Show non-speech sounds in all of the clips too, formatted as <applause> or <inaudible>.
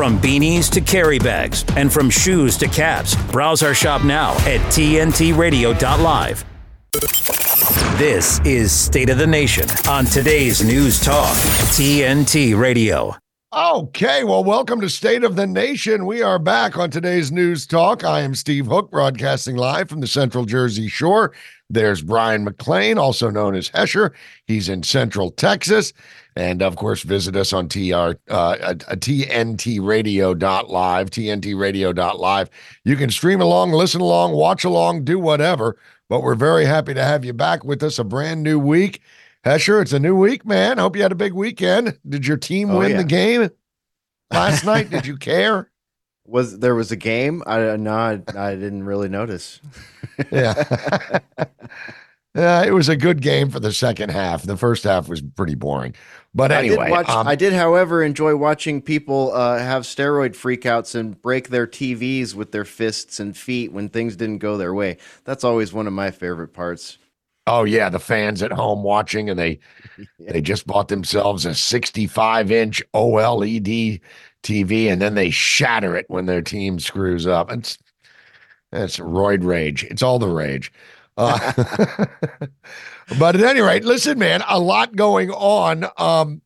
From beanies to carry bags, and from shoes to caps, browse our shop now at tntradio.live. This is State of the Nation on today's News Talk, TNT Radio. Okay, well, welcome to State of the Nation. We are back on today's News Talk. I am Steve Hook, broadcasting live from the Central Jersey Shore. There's Brian McLean, also known as Hesher. He's in Central Texas. And of course, visit us on TR, uh, uh, TNTradio.live, TNTradio.live. You can stream along, listen along, watch along, do whatever. But we're very happy to have you back with us. A brand new week. Hesher, it's a new week, man. Hope you had a big weekend. Did your team Oh, win yeah. the game <laughs> last night? Did you care? Was there was a game? I no, I, I didn't really notice. <laughs> Yeah. <laughs> yeah, it was a good game for the second half. The first half was pretty boring. But anyway, I did, watch, um, I did, however, enjoy watching people uh, have steroid freakouts and break their TVs with their fists and feet when things didn't go their way. That's always one of my favorite parts. oh yeah, the fans at home watching and they <laughs> they just bought themselves a 65 inch OLED TV and then they shatter it when their team screws up. It's it's roid rage. It's all the rage. Uh, <laughs> but at any rate, listen, man, a lot going on um,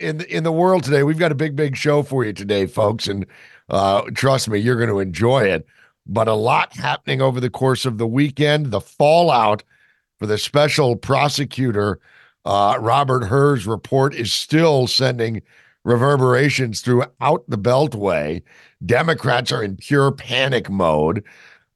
in the, in the world today. We've got a big, big show for you today, folks, and uh, trust me, you're going to enjoy it. But a lot happening over the course of the weekend. The fallout for the special prosecutor uh, Robert Hur's report is still sending reverberations throughout the Beltway. Democrats are in pure panic mode.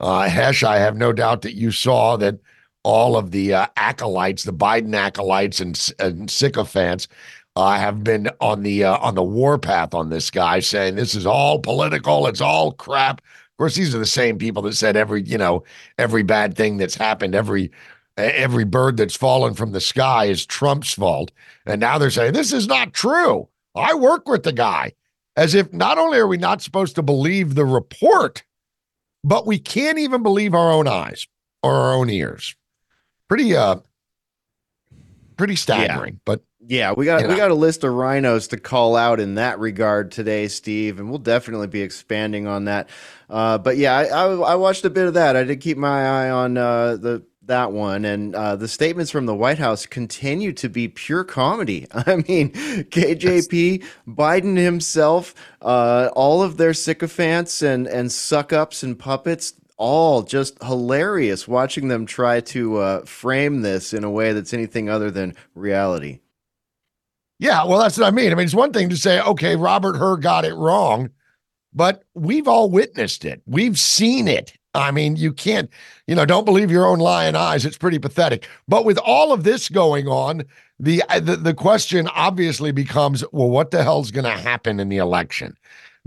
Uh, Hesh, I have no doubt that you saw that all of the uh, acolytes, the Biden acolytes and, and sycophants, uh, have been on the uh, on the warpath on this guy, saying this is all political, it's all crap. Of course, these are the same people that said every you know every bad thing that's happened, every every bird that's fallen from the sky is Trump's fault, and now they're saying this is not true. I work with the guy, as if not only are we not supposed to believe the report, but we can't even believe our own eyes or our own ears. Pretty uh pretty staggering, but Yeah, we got You we got a list of rhinos to call out in that regard today, Steve, and we'll definitely be expanding on that. Uh, but yeah, I, I, I watched a bit of that. I did keep my eye on uh, the that one, and uh, the statements from the White House continue to be pure comedy. <laughs> I mean, KJP, Biden himself, uh, all of their sycophants and and suck ups and puppets. All just hilarious watching them try to uh, frame this in a way that's anything other than reality. Yeah, well, that's what I mean. I mean, it's one thing to say, okay, Robert Hur got it wrong, but we've all witnessed it. We've seen it. I mean, you can't, you know, don't believe your own lying eyes. It's pretty pathetic. But with all of this going on, the uh, the, the question obviously becomes, well, what the hell's going to happen in the election?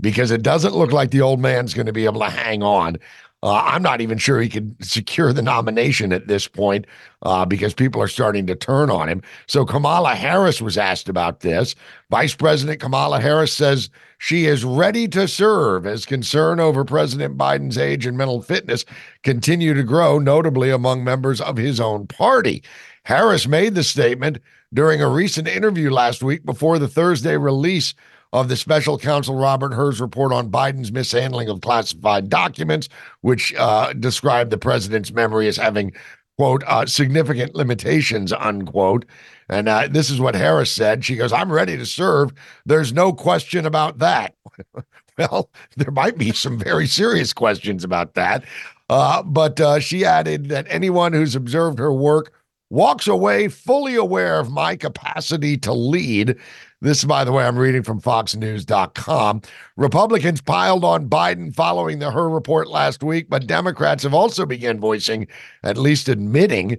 Because it doesn't look like the old man's going to be able to hang on. Uh, I'm not even sure he could secure the nomination at this point uh, because people are starting to turn on him. So Kamala Harris was asked about this. Vice President Kamala Harris says she is ready to serve as concern over President Biden's age and mental fitness continue to grow, notably among members of his own party. Harris made the statement during a recent interview last week before the Thursday release of the special counsel Robert Hur's report on Biden's mishandling of classified documents, which uh, described the president's memory as having, quote, uh, significant limitations, unquote. And uh, this is what Harris said. She goes, I'm ready to serve. There's no question about that. <laughs> well, there might be some very serious questions about that. Uh, but uh, she added that anyone who's observed her work walks away fully aware of my capacity to lead. This, by the way, I'm reading from FoxNews.com. Republicans piled on Biden following the Hur report last week, but Democrats have also begun voicing, at least admitting,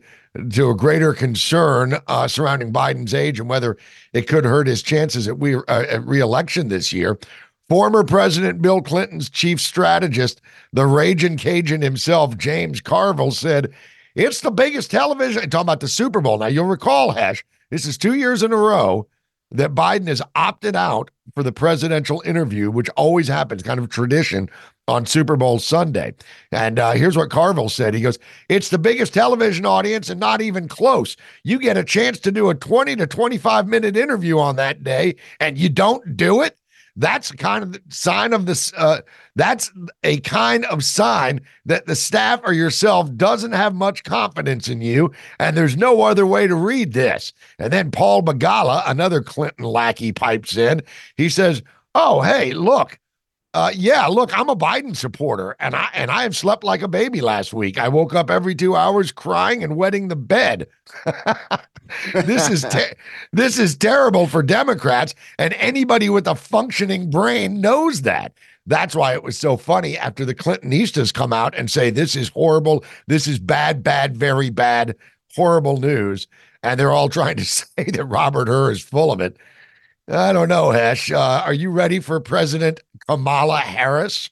to a greater concern uh, surrounding Biden's age and whether it could hurt his chances at, we, uh, at reelection this year. Former President Bill Clinton's chief strategist, the raging Cajun himself, James Carville, said, It's the biggest television. Talking about the Super Bowl. Now, you'll recall, Hash, this is two years in a row that Biden has opted out for the presidential interview, which always happens, kind of tradition on Super Bowl Sunday. And uh, here's what Carville said. He goes, It's the biggest television audience and not even close. You get a chance to do a 20 to 25 minute interview on that day and you don't do it. That's kind of sign of this. Uh, that's a kind of sign that the staff or yourself doesn't have much confidence in you, and there's no other way to read this. And then Paul Begala, another Clinton lackey, pipes in. He says, "Oh, hey, look." Uh, yeah, look, I'm a Biden supporter, and I and I have slept like a baby last week. I woke up every two hours crying and wetting the bed. <laughs> this is te- this is terrible for Democrats, and anybody with a functioning brain knows that. That's why it was so funny after the Clintonistas come out and say this is horrible, this is bad, bad, very bad, horrible news, and they're all trying to <laughs> say that Robert Hur is full of it. I don't know, Hesh. Uh, are you ready for President Kamala Harris?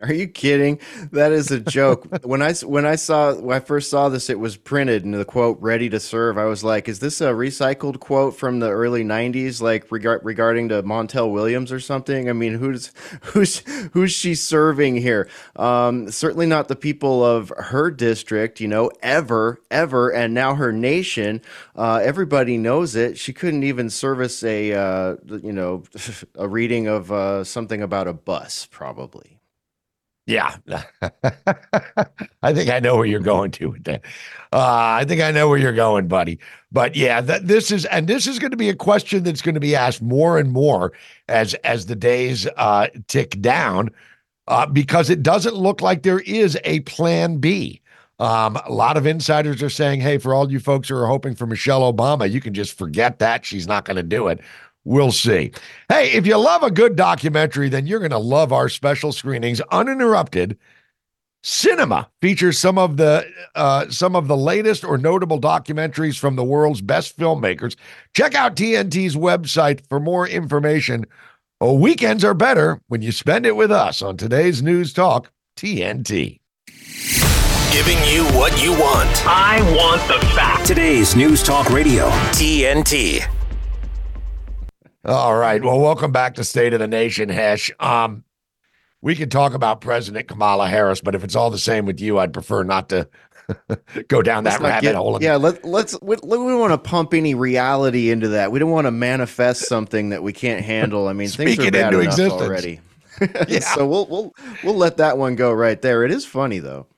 Are you kidding? That is a joke. <laughs> when I when I saw when I first saw this, it was printed and the quote "ready to serve." I was like, "Is this a recycled quote from the early '90s, like regard, regarding to Montel Williams or something?" I mean, who's who's who's she serving here? Um, certainly not the people of her district, you know, ever, ever, and now her nation. Uh, everybody knows it. She couldn't even service a uh, you know <laughs> a reading of uh, something about a bus, probably. Yeah, <laughs> I think I know where you're going to with that. Uh, I think I know where you're going, buddy. But yeah, this is and this is going to be a question that's going to be asked more and more as as the days uh, tick down, uh, because it doesn't look like there is a plan B. Um, a lot of insiders are saying, "Hey, for all you folks who are hoping for Michelle Obama, you can just forget that. She's not going to do it." We'll see. Hey, if you love a good documentary, then you're going to love our special screenings, uninterrupted. Cinema features some of the uh, some of the latest or notable documentaries from the world's best filmmakers. Check out TNT's website for more information. Oh, weekends are better when you spend it with us on today's News Talk TNT. Giving you what you want. I want the facts. Today's News Talk Radio TNT. All right. Well, welcome back to State of the Nation, Hesh. Um, we can talk about President Kamala Harris, but if it's all the same with you, I'd prefer not to <laughs> go down that rabbit get, hole. Yeah, let, let's. We, we don't want to pump any reality into that. We don't want to manifest something that we can't handle. I mean, things are bad enough existence. already. <laughs> <laughs> yeah. so we'll we'll we'll let that one go right there. It is funny though.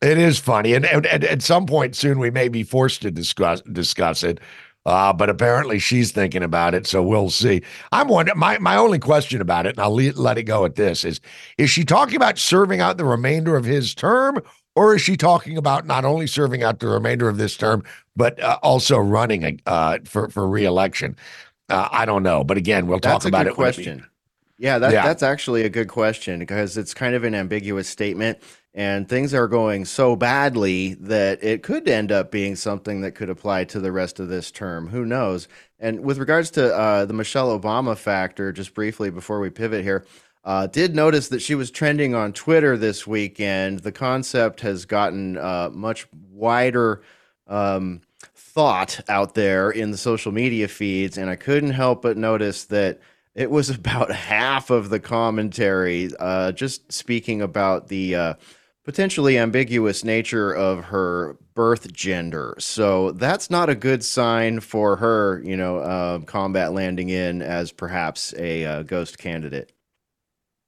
It is funny, and, and, and at some point soon we may be forced to discuss discuss it. Uh, but apparently she's thinking about it, so we'll see. I'm wondering. My my only question about it, and I'll le- let it go at this: is is she talking about serving out the remainder of his term, or is she talking about not only serving out the remainder of this term, but uh, also running uh, for for reelection? Uh, I don't know, but again, we'll That's talk about it. Question. Yeah, that, yeah, that's actually a good question because it's kind of an ambiguous statement and things are going so badly that it could end up being something that could apply to the rest of this term. Who knows? And with regards to uh, the Michelle Obama factor, just briefly before we pivot here, uh, did notice that she was trending on Twitter this weekend. The concept has gotten uh, much wider um, thought out there in the social media feeds, and I couldn't help but notice that it was <laughs> about half of the commentary uh, just speaking about the uh, potentially ambiguous nature of her birth gender. So that's not a good sign for her, you know, uh, combat landing in as perhaps a uh, ghost candidate.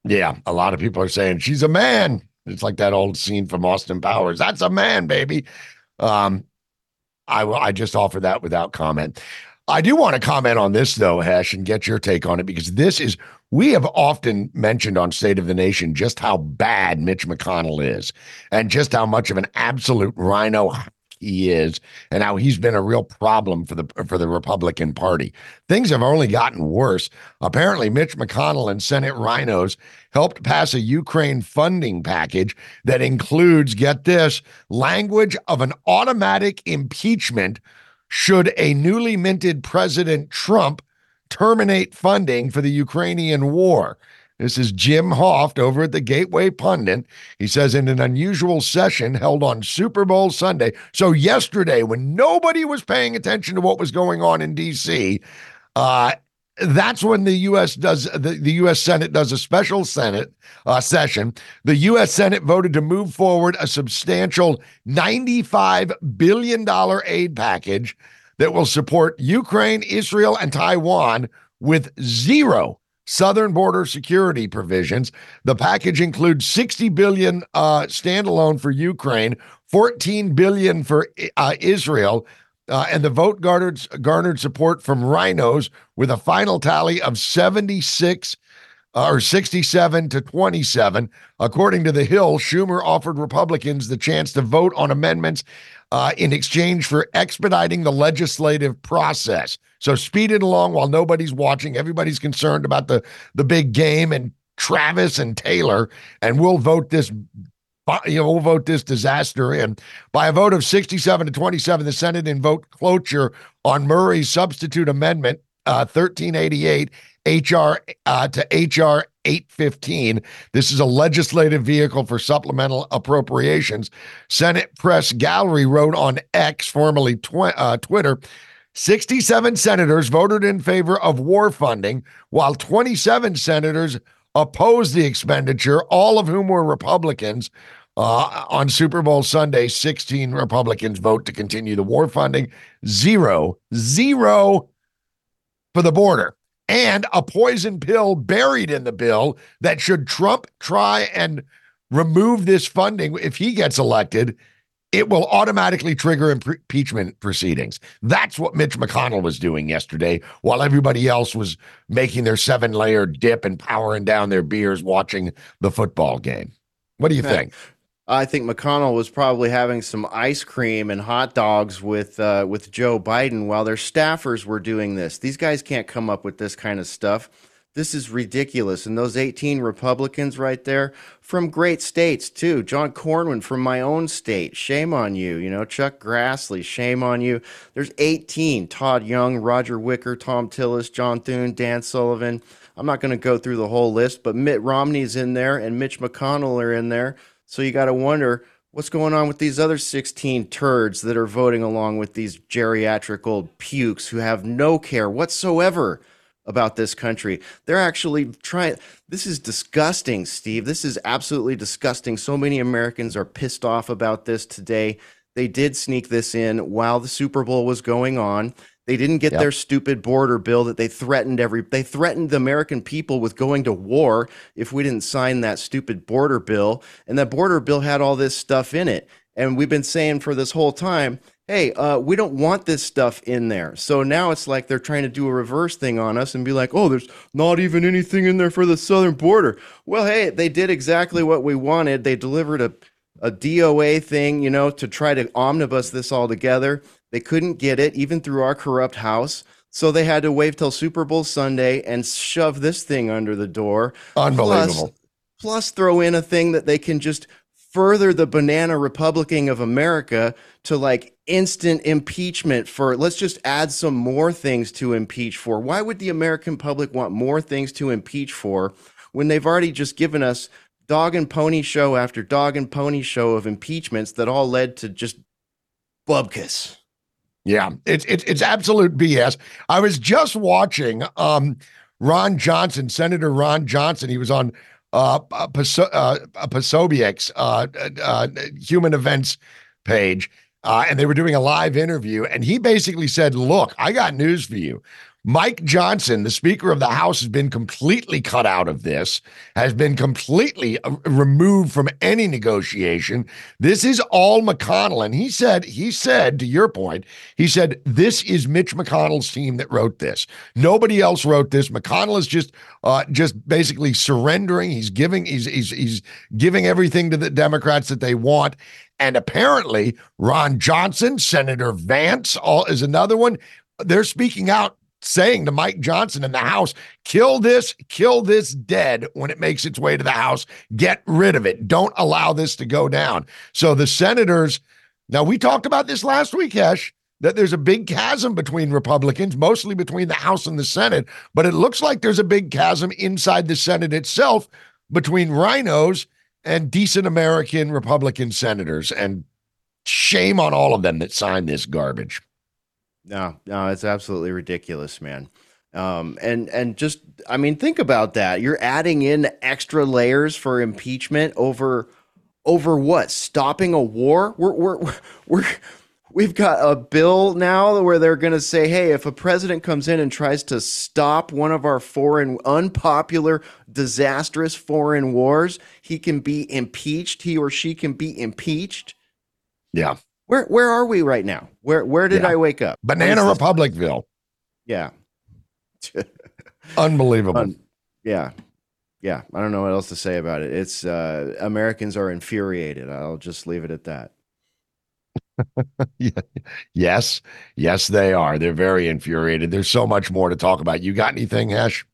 Yeah, a lot of people are saying she's a man. It's like that old scene from Austin Powers. That's a man, baby. Um, I I just offer that without comment. I do want to comment on this though, Hesh, and get your take on it because this is we have often mentioned on State of the Nation just how bad Mitch McConnell is and just how much of an absolute rhino he is and how he's been a real problem for the for the Republican Party. Things have only gotten worse. Apparently Mitch McConnell and Senate rhinos helped pass a Ukraine funding package that includes get this language of an automatic impeachment should a newly minted President Trump terminate funding for the Ukrainian war. This is Jim Hoft over at the Gateway Pundit. He says in an unusual session held on Super Bowl Sunday. So, yesterday, when nobody was paying attention to what was going on in D.C., uh, that's when the U.S. does the, the U.S. Senate does a special Senate uh, session. The U.S. Senate voted to move forward a substantial $95 billion aid package that will support Ukraine, Israel, and Taiwan with zero southern border security provisions. The package includes 60 billion uh, standalone for Ukraine, 14 billion for uh, Israel, uh, and the vote garnered garnered support from rhinos with a final tally of 76 uh, or 67 to 27. According to The Hill, Schumer offered Republicans the chance to vote on amendments uh, in exchange for expediting the legislative process. So speed it along while nobody's watching. Everybody's concerned about the the big game and Travis and Taylor, and we'll vote this. You know, we'll vote this disaster in by a vote of 67 to 27. The Senate invoked cloture on Murray's substitute amendment, uh, 1388, HR uh, to HR 815. This is a legislative vehicle for supplemental appropriations. Senate Press Gallery wrote on X, formerly uh, Twitter, 67 senators voted in favor of war funding, while 27 senators opposed the expenditure, all of whom were Republicans. Uh, on Super Bowl Sunday, 16 Republicans vote to continue the war funding, zero, zero for the border, and a poison pill buried in the bill that should Trump try and remove this funding if he gets elected it will automatically trigger impeachment proceedings. That's what Mitch McConnell was doing yesterday while everybody else was making their seven layer dip and powering down their beers watching the football game. What do you think? I think McConnell was probably having some ice cream and hot dogs with uh, with Joe Biden while their staffers were doing this. These guys can't come up with this kind of stuff. This is ridiculous. And those 18 Republicans right there from great states, too. John Cornyn from my own state. Shame on you. You know, Chuck Grassley, shame on you. There's 18 Todd Young, Roger Wicker, Thom Tillis, John Thune, Dan Sullivan. I'm not going to go through the whole list, but Mitt Romney's in there and Mitch McConnell are in there. So you got to wonder what's going on with these other 16 turds that are voting along with these geriatric old pukes who have no care whatsoever about this country. They're actually trying. This is disgusting, Steve. This is absolutely disgusting. So many Americans are pissed off about this today. They did sneak this in while the Super Bowl was going on. They didn't get yep. their stupid border bill that they threatened every they threatened the American people with going to war if we didn't sign that stupid border bill. And that border bill had all this stuff in it. And we've been saying for this whole time, hey, uh, we don't want this stuff in there. So now it's like they're trying to do a reverse thing on us and be like, oh, there's not even anything in there for the southern border. Well, hey, they did exactly what we wanted. They delivered a, a DOA thing, you know, to try to omnibus this all together. They couldn't get it, even through our corrupt House. So they had to wait till Super Bowl Sunday and shove this thing under the door. Unbelievable. Plus, plus throw in a thing that they can just further the banana republican of America to like instant impeachment for let's just add some more things to impeach for. Why would the American public want more things to impeach for when they've already just given us dog and pony show after dog and pony show of impeachments that all led to just bubkiss? Yeah, it's it's it's absolute BS. I was just watching um Ron Johnson, Senator Ron Johnson. He was on uh, uh, Posobiec's uh, uh, human events page, uh, and they were doing a live interview, and he basically said, "Look, I got news for you. Mike Johnson, the Speaker of the House, has been completely cut out of this, has been completely uh, removed from any negotiation. This is all McConnell. And he said, he said, to your point, he said, this is Mitch McConnell's team that wrote this. Nobody else wrote this. McConnell is just uh, just basically surrendering. He's giving, he's, he's, he's giving everything to the Democrats that they want. And apparently, Ron Johnson, Senator Vance all, is another one. They're speaking out saying to Mike Johnson in the House, kill this, kill this dead when it makes its way to the House. Get rid of it. Don't allow this to go down. So the senators, now we talked about this last week, Hesh, that there's a big chasm between Republicans, mostly between the House and the Senate, but it looks like there's a big chasm inside the Senate itself between rhinos and decent American Republican senators. And shame on all of them that signed this garbage. No, no, it's absolutely ridiculous, man. Um, and and just I mean, think about that. You're adding in extra layers for impeachment over over what? Stopping a war? We're we're we're We've got a bill now where they're going to say, hey, if a president comes in and tries to stop one of our foreign, unpopular, disastrous foreign wars, he can be impeached. He or she can be impeached. Yeah. Where where are we right now? Where where did Yeah. I wake up? Banana What is this? Republicville. Yeah. <laughs> Unbelievable. Un- yeah. Yeah. I don't know what else to say about it. It's uh Americans are infuriated. I'll just leave it at that. <laughs> yes. Yes, they are. They're very infuriated. There's so much more to talk about. You got anything, Hesh?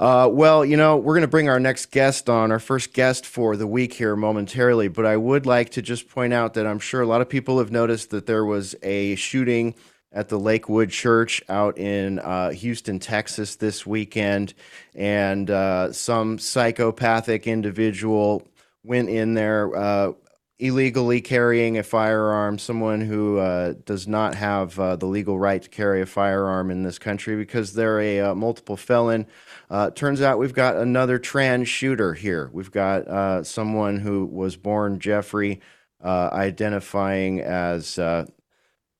Uh, well, you know, we're going to bring our next guest on, our first guest for the week here momentarily, but I would like to just point out that I'm sure a lot of people have noticed that there was a shooting at the Lakewood Church out in uh, Houston, Texas this weekend, and uh, some psychopathic individual went in there uh, illegally carrying a firearm, someone who uh, does not have uh, the legal right to carry a firearm in this country because they're a uh, multiple felon. Uh, turns out we've got another trans shooter here. We've got uh, someone who was born Jeffrey, uh, identifying as a,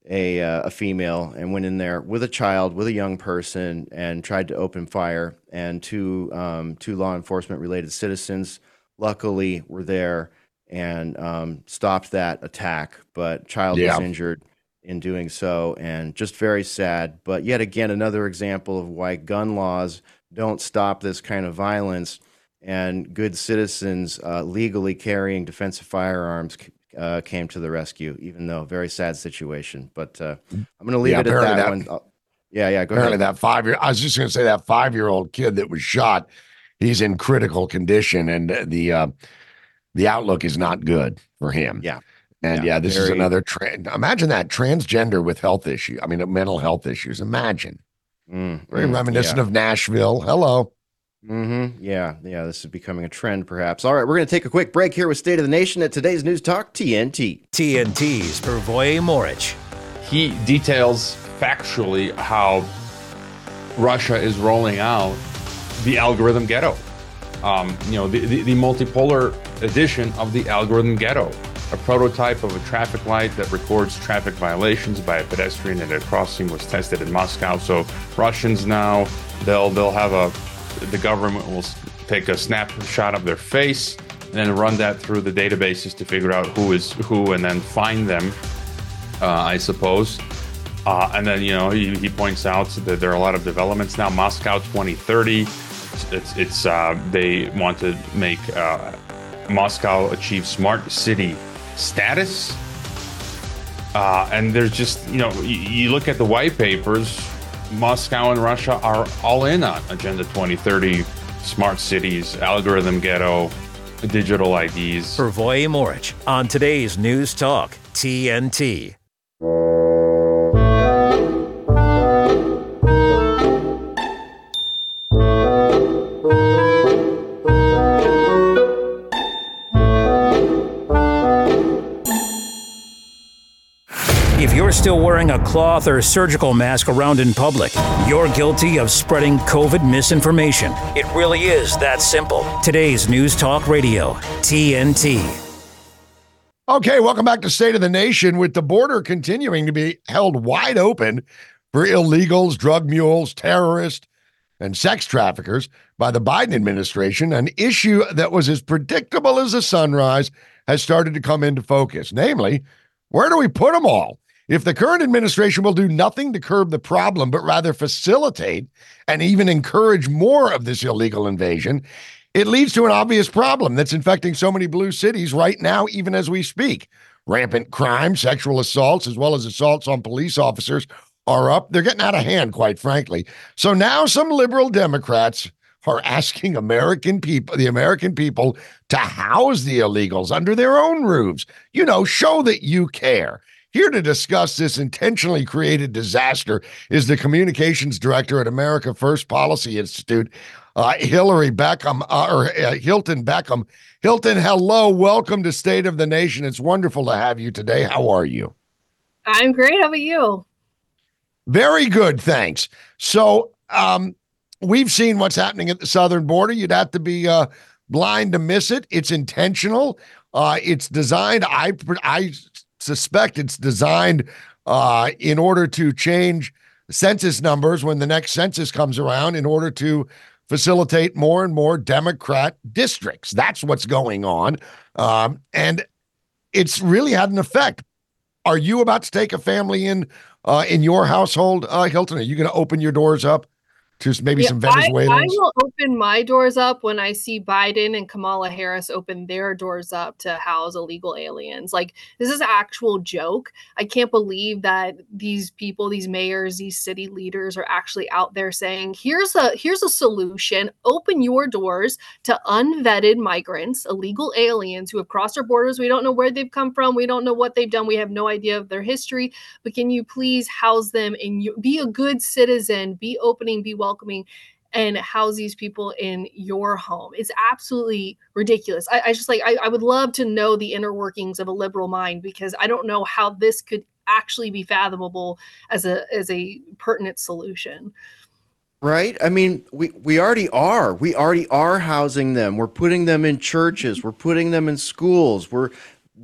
a female, and went in there with a child, with a young person, and tried to open fire. And two um, two law enforcement related citizens, luckily, were there and um, stopped that attack. But child Yeah. was injured in doing so, and just very sad. But yet again, another example of why gun laws don't stop this kind of violence, and good citizens uh, legally carrying defensive firearms uh, came to the rescue, even though very sad situation. But uh, I'm going to leave Yeah, it at that, that- one. Uh, yeah, yeah, go Apparently, ahead. that five year, I was just going to say that five year old kid that was shot, he's in critical condition, and the uh, the outlook is not good for him. Yeah. And Yeah, yeah, this is another trend. Imagine that transgender with health issue. I mean, mental health issues. Imagine. Mm, Very mm, reminiscent yeah. of Nashville. Hello. Mm-hmm. Yeah, yeah. This is becoming a trend, perhaps. All right, we're going to take a quick break here with State of the Nation at today's News Talk TNT. TNT's Pervoy Morich. he details factually how Russia is rolling out the algorithm ghetto. Um, you know, the, the, the multipolar edition of the algorithm ghetto, a prototype of a traffic light that records traffic violations by a pedestrian at a crossing was tested in Moscow. So Russians now they'll they'll have a the government will take a snapshot of their face and then run that through the databases to figure out who is who and then find them uh, I suppose. Uh, and then you know he, he points out that there are a lot of developments now. Moscow 2030, it's it's uh, they want to make uh, Moscow achieve smart city status. Uh, and there's just you know you, you look at the white papers, Moscow and Russia are all in on Agenda 2030, smart cities, algorithm ghetto, digital IDs. Pervoy Morich on today's News Talk TNT. Still wearing a cloth or surgical mask around in public, you're guilty of spreading COVID misinformation. It really is that simple. Today's News Talk Radio, TNT. Okay, welcome back to State of the Nation. With the border continuing to be held wide open for illegals, drug mules, terrorists, and sex traffickers by the Biden administration, an issue that was as predictable as the sunrise has started to come into focus. Namely, where do we put them all? If the current administration will do nothing to curb the problem, but rather facilitate and even encourage more of this illegal invasion, it leads to an obvious problem that's infecting so many blue cities right now, even as we speak. Rampant crime, sexual assaults, as well as assaults on police officers are up. They're getting out of hand, quite frankly. So now some liberal Democrats are <laughs> asking American people, the American people, to house the illegals under their own roofs. You know, show that you care. Here to discuss this intentionally created disaster is the communications director at America First Policy Institute, uh, Hillary Beckham, uh, or uh, Hilton Beckham. Hilton, hello. Welcome to State of the Nation. It's wonderful to have you today. How are you? I'm great. How about you? Very good, thanks. So, um, we've seen what's happening at the southern border. You'd have to be uh, blind to miss it. It's intentional. Uh, it's designed. I I suspect it's designed uh, in order to change census numbers when the next census comes around in order to facilitate more and more Democrat districts. That's what's going on. Um, and it's really had an effect. Are you about to take a family in uh, in your household, uh, Hilton? Are you going to open your doors up to maybe yeah, some Venezuelans? I, I, will open my doors up when I see Biden and Kamala Harris open their doors up to house illegal aliens. Like this is an actual joke. I can't believe that these people, these mayors, these city leaders are actually out there saying, "Here's a here's a solution. Open your doors to unvetted migrants, illegal aliens who have crossed our borders. We don't know where they've come from. We don't know what they've done. We have no idea of their history. But can you please house them and be a good citizen, be opening, be well welcoming and house these people in your home. It's absolutely ridiculous. I, I just like I, I, would love to know the inner workings of a liberal mind because I don't know how this could actually be fathomable as a as a pertinent solution. Right? I mean, we we already are. We already are housing them. We're putting them in churches. We're putting them in schools. We're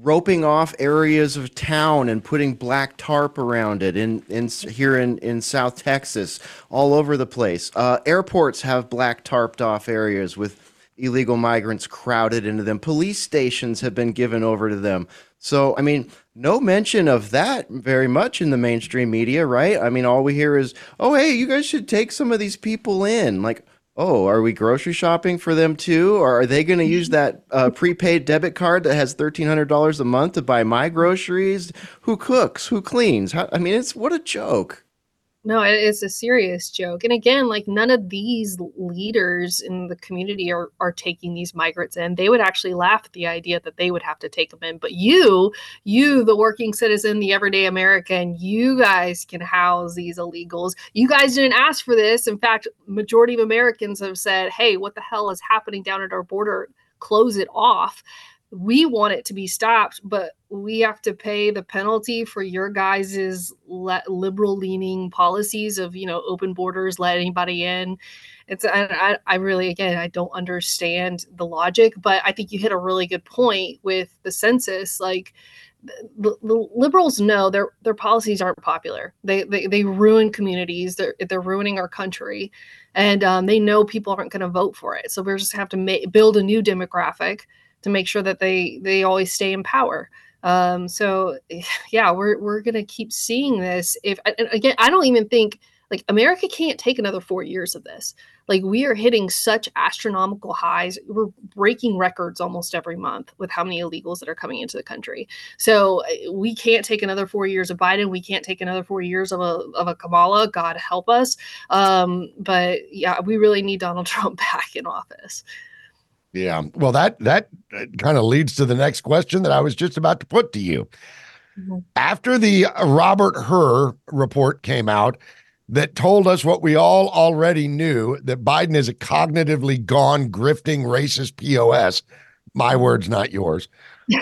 roping off areas of town and putting black tarp around it in, in here in, in South Texas, all over the place. Uh, airports have black tarped off areas with illegal migrants crowded into them. Police stations have been given over to them. So, I mean, no mention of that very much in the mainstream media, right? I mean, all we hear is, oh, hey, you guys should take some of these people in. Like, oh, are we grocery shopping for them too? Or are they going to use that uh, prepaid debit card that has $1,300 a month to buy my groceries? Who cooks? Who cleans? How, I mean, it's what a joke. No, it's a serious joke. And again, like none of these leaders in the community are, are taking these migrants in. They would actually laugh at the idea that they would have to take them in. But you, you, the working citizen, the everyday American, you guys can house these illegals. You guys didn't ask for this. In fact, majority of Americans have said, hey, what the hell is happening down at our border? Close it off we want it to be stopped, but we have to pay the penalty for your guys's le- liberal leaning policies of you know open borders, let anybody in. It's I, I really again I don't understand the logic, but I think you hit a really good point with the census. Like the, the liberals know their their policies aren't popular. They they, they ruin communities. They're they're ruining our country, and um, they know people aren't going to vote for it. So we're just have to ma- build a new demographic to make sure that they they always stay in power. Um, so <sighs> yeah, we're we're gonna keep seeing this. If again, I don't even think like America can't take another four years of this. Like we are hitting such astronomical highs. We're breaking records almost every month with how many illegals that are coming into the country. So uh, we can't take another four years of Biden. We can't take another four years of a of a Kamala. God help us. Um, but yeah, we really need Donald <laughs> Trump back in office. Yeah. Well, that that kind of leads to the next question that I was just about to put to you. Mm-hmm. After the Robert Hur report came out that told us what we all already knew that Biden is a cognitively gone, grifting, racist POS. My words, not yours.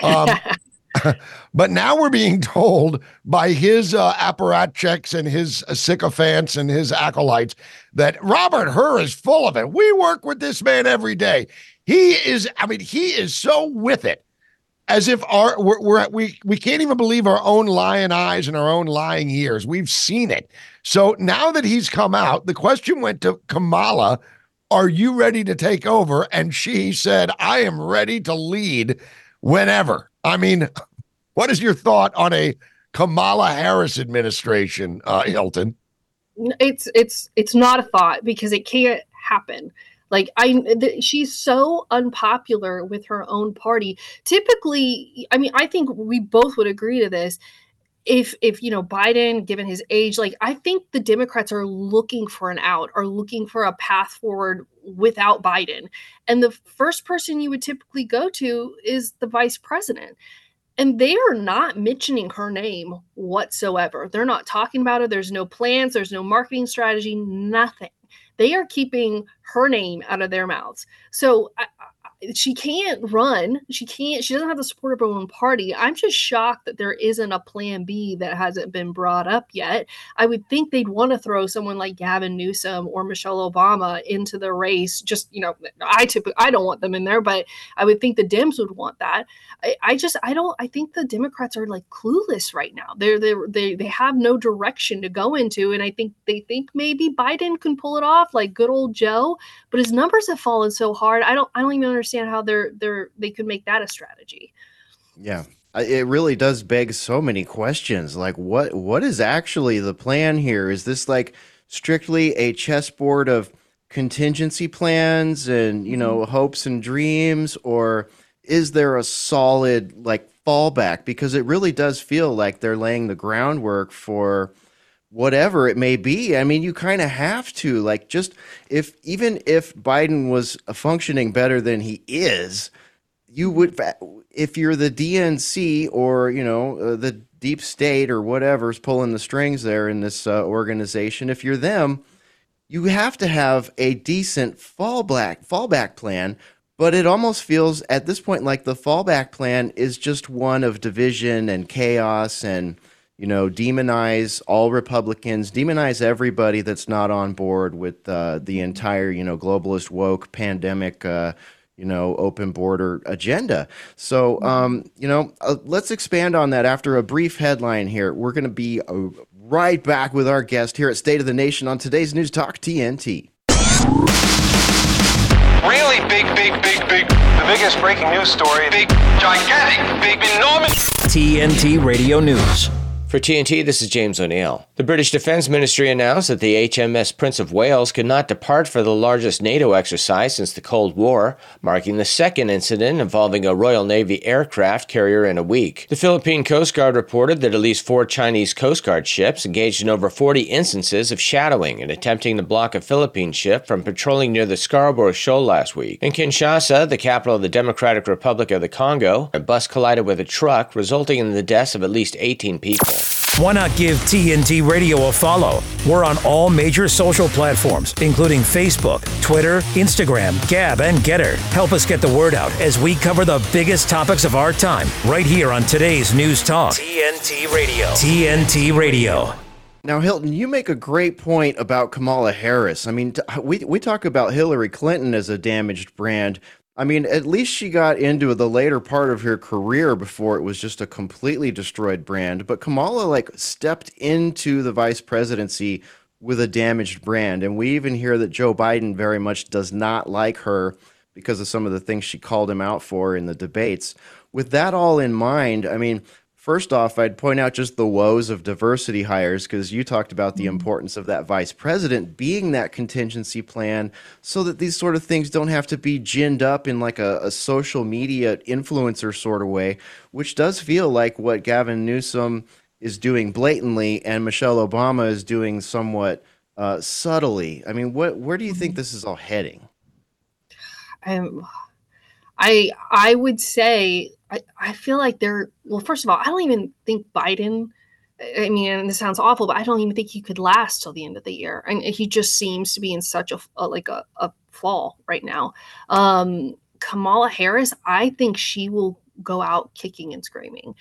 Um, <laughs> but now we're being told by his uh, apparatchiks and his uh, sycophants and his acolytes that Robert Hur is full of it. We work with this man every day. He is, I mean, he is so with it as if our we're, we're, we we can't even believe our own lying eyes and our own lying ears. We've seen it. So now that he's come out, the question went to Kamala, are you ready to take over? And she said, I am ready to lead whenever. I mean, <laughs> what is your thought on a Kamala Harris administration, uh, Hilton? It's it's it's not a thought because it can't happen. Like I, th- she's so unpopular with her own party. Typically, I mean, I think we both would agree to this. If if you know Biden, given his age, like I think the Democrats are looking for an out, are looking for a path forward without Biden, and the first person you would typically go to is the vice president and they are not mentioning her name whatsoever. They're not talking about her. There's no plans, there's no marketing strategy, nothing they are keeping her name out of their mouths. So I, she can't run. She can't. She doesn't have the support of her own party. I'm just shocked that there isn't a plan B that hasn't been brought up yet. I would think they'd want to throw someone like Gavin Newsom or Michelle Obama into the race. Just you know, I typically I don't want them in there, but I would think the Dems would want that. I, I just I don't. I think the Democrats are like clueless right now. They're they they they have no direction to go into, and I think they think maybe Biden can pull it off, like good old Joe. But his numbers have fallen so hard. I don't I don't even understand how they're they're they could make that a strategy. Yeah. It really does beg so many questions. Like what what is actually the plan here? Is this like strictly a chessboard of contingency plans and, you know, mm-hmm. hopes and dreams or is there a solid like fallback because it really does feel like they're laying the groundwork for whatever it may be. I mean, you kind of have to like just if even if Biden was functioning better than he is, you would if you're the DNC or you know uh, the deep state or whatever's pulling the strings there in this uh, organization. If you're them, you have to have a decent fallback fallback plan. But it almost feels at this point like the fallback plan is just one of division and chaos and you know, demonize all Republicans, demonize everybody that's not on board with uh, the entire, you know, globalist woke pandemic, uh, you know, open border agenda. So, um, you know, uh, let's expand on that after a brief headline here. We're going to be uh, right back with our guest here at State of the Nation on today's News Talk TNT. Really big, big, big, big, the biggest breaking news story. Big, gigantic, big, enormous. TNT Radio News. For TNT, this is James O'Neill. The British Defence Ministry announced that the HMS Prince of Wales could not depart for the largest NATO exercise since the Cold War, marking the second incident involving a Royal Navy aircraft carrier in a week. The Philippine Coast Guard reported that at least four Chinese Coast Guard ships engaged in over 40 instances of shadowing and attempting to block a Philippine ship from patrolling near the Scarborough Shoal last week. In Kinshasa, the capital of the Democratic Republic of the Congo, a bus collided with a truck, resulting in the deaths of at least 18 people. Why not give TNT Radio a follow? We're on all major social platforms, including Facebook, Twitter, Instagram, Gab, and Gettr. Help us get the word out as we cover the biggest topics of our time right here on today's News Talk. TNT Radio. TNT Radio. Now, Hilton, you make a great point about Kamala Harris. I mean, we, we talk about Hillary Clinton as a damaged brand, I mean, at least she got into the later part of her career before it was just a completely destroyed brand. But Kamala like stepped into the vice presidency with a damaged brand. And we even hear that Joe Biden very much does not like her because of some of the things she called him out for in the debates. With that all in mind, I mean, First off, I'd point out just the woes of diversity hires because you talked about the mm-hmm. importance of that vice president being that contingency plan so that these sort of things don't have to be ginned up in like a, a social media influencer sort of way, which does feel like what Gavin Newsom is doing blatantly and Michelle Obama is doing somewhat uh, subtly. I mean, what where do you think mm-hmm. this is all heading? Um, I I would say I, I feel like they're well first of all i don't even think biden i mean this sounds awful but i don't even think he could last till the end of the year. And he just seems to be in such a, a like a, a fall right now. Um kamala harris i think she will go out kicking and screaming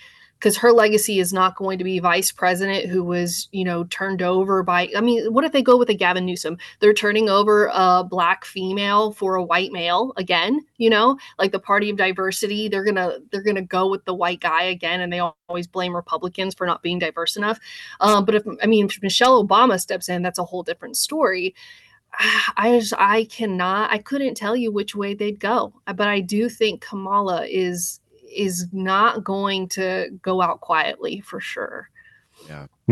because her legacy is not going to be vice president who was, you know, turned over by. I mean, what if they go with a Gavin Newsom? They're turning over a black female for a white male again. You know, like the party of diversity. They're gonna they're gonna go with the white guy again, and they always blame Republicans for not being diverse enough. Um, but if I mean, if Michelle Obama steps in, that's a whole different story. <sighs> I just I cannot I couldn't tell you which way they'd go, but I do think Kamala is is not going to go out quietly for sure. Yeah. <laughs>